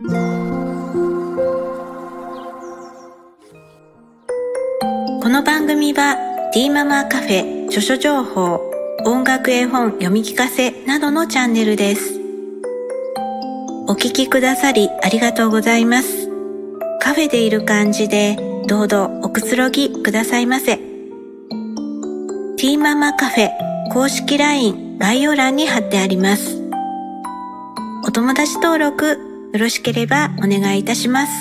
この番組は D ママカフェ著書情報音楽絵本読み聞かせなどのチャンネルです。お聞きくださりありがとうございます。カフェでいる感じでどうぞおくつろぎくださいませ。T ママカフェ公式 LINE 概要欄に貼ってあります。お友達登録よろしければお願いいたします。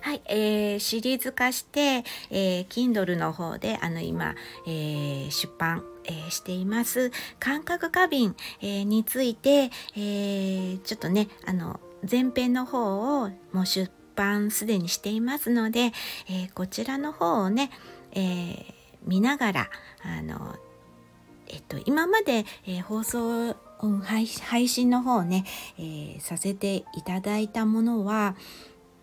はい、えー、シリーズ化して、えー、Kindle の方であの今、えー、出版、えー、しています感覚過敏、えー、について、えー、ちょっとねあの前編の方をもう出版すでにしていますので、えー、こちらの方をね、えー、見ながらあのえっと、今まで、えー、放送配信の方ね、えー、させていただいたものは、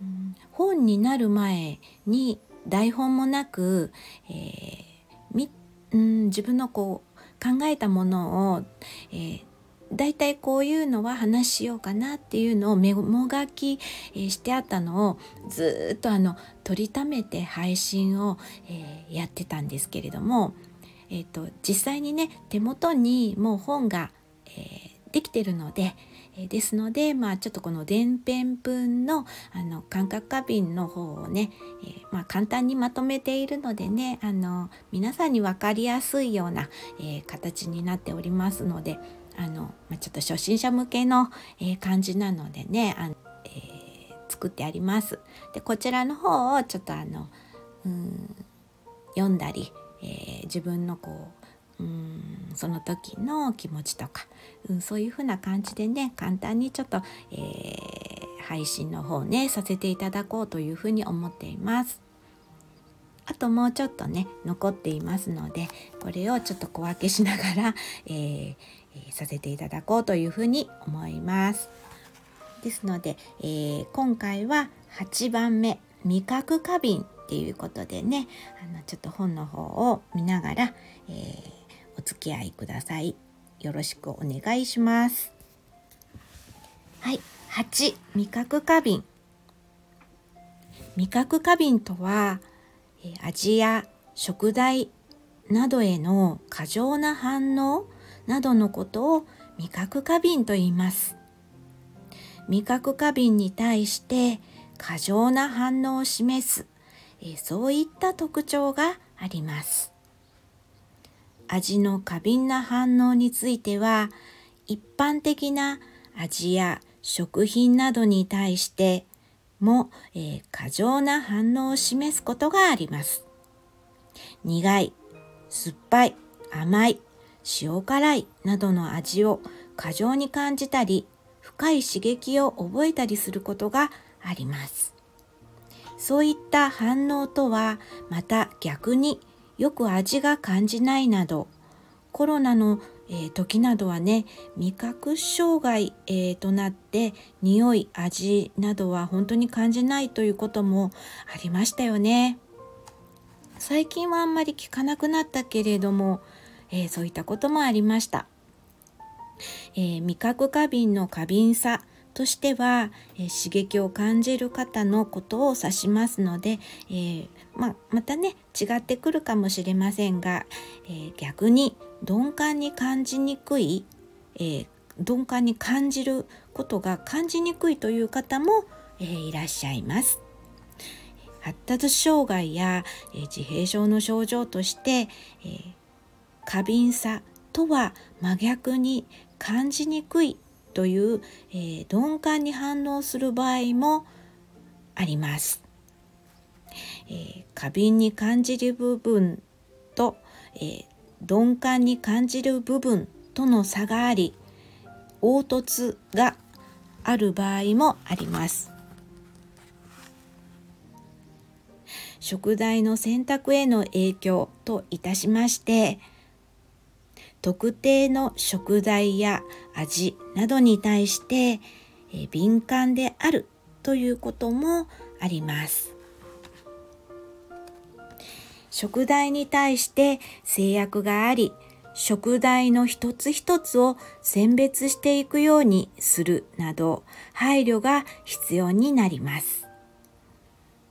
うん、本になる前に台本もなく、えーみうん、自分のこう考えたものを、えー、だいたいこういうのは話しようかなっていうのをメモ書きしてあったのをずっとあの取りためて配信を、え、やってたんですけれども、えーと、実際にね手元にもう本が、えー、できてるので、えー、ですのでまあちょっとこの電編文のあの感覚過敏の方をね、えー、まあ、簡単にまとめているのでねあの皆さんに分かりやすいような、え形になっておりますのであの、まあ、ちょっと初心者向けの、え感じなのでねあの、え作ってあります。でこちらの方をちょっとあのうん読んだりえー、自分のこううんその時の気持ちとか、うん、そういうふうな感じでね簡単にちょっと、えー、配信の方ねさせていただこうというふうに思っています。あともうちょっとね残っていますのでこれをちょっと小分けしながら、えー、えー、させていただこうというふうに思います。ですので、えー、今回は8番目味覚過敏っていうことでねあのちょっと本の方を見ながら、えー、お付き合いください。よろしくお願いします。はい、8味覚過敏味覚過敏とはえ味や食材などへの過剰な反応などのことを味覚過敏と言います。味覚過敏に対して過剰な反応を示すえそういった特徴があります。味の過敏な反応については一般的な味や食品などに対しても、えー、過剰な反応を示すことがあります。苦い、酸っぱい、甘い、塩辛いなどの味を過剰に感じたり深い刺激を覚えたりすることがあります。そういった反応とはまた逆によく味が感じないなどコロナの、えー、時などはね味覚障害、えー、となって匂い味などは本当に感じないということもありましたよね。最近はあんまり聞かなくなったけれども、えー、そういったこともありました。え味覚過敏の過敏さとしては、えー、刺激を感じる方のことを指しますので、えー、ままたね違ってくるかもしれませんが、えー、逆に鈍感に感じにくい、え鈍感に感じることが感じにくいという方も、えいらっしゃいます。発達障害や、え自閉症の症状として、え過敏さとは真逆に感じにくいという、えー、鈍感に反応する場合もあります。えー、過敏に感じる部分と、えー、鈍感に感じる部分との差があり凹凸がある場合もあります。食材の選択への影響といたしまして特定の食材や味などに対して敏感であるということもあります。食材に対して制約があり食材の一つ一つを選別していくようにするなど配慮が必要になります。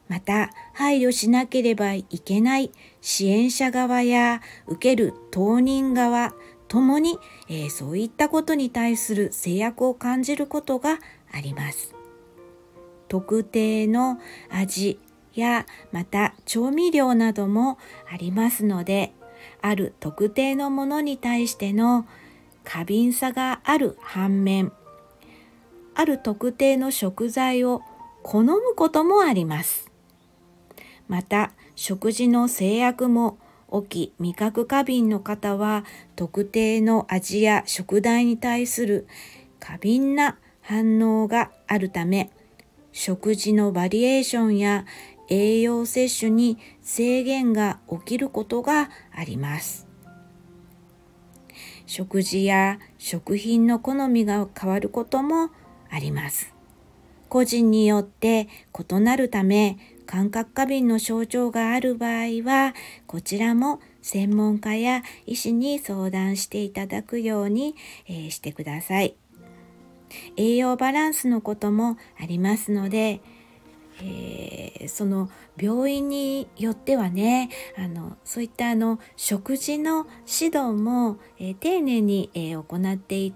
また配慮しなければいけない支援者側や受ける当人側ともに、えー、そういったことに対する制約を感じることがあります。特定の味やまた調味料などもありますのである特定のものに対しての過敏さがある反面ある特定の食材を好むこともありますまた食事の制約も起き味覚過敏の方は特定の味や食材に対する過敏な反応があるため食事のバリエーションや栄養摂取に制限が起きることがあります。食事や食品の好みが変わることもあります。個人によって異なるため感覚過敏の症状がある場合はこちらも専門家や医師に相談していただくように、えー、してください。栄養バランスのこともありますので、えー、その病院によってはねあのそういったあの食事の指導も、えー、丁寧に、えー、行って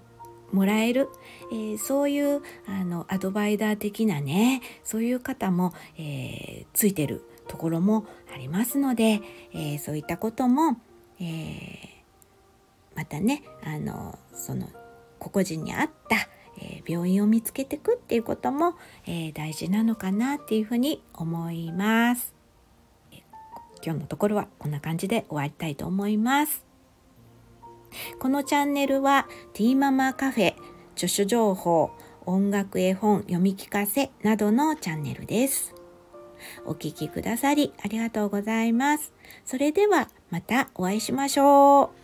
もらえる、えそういうあのアドバイザー的なねそういう方も、えついてるところもありますので、えそういったことも、えまたねあのその個々人に合ったえー、病院を見つけていくっていうことも、えー、大事なのかなっていうふうに思います。今日のところはこんな感じで終わりたいと思います。このチャンネルはティーママカフェ、著書情報、音楽絵本読み聞かせなどのチャンネルです。お聴きくださりありがとうございます。それではまたお会いしましょう。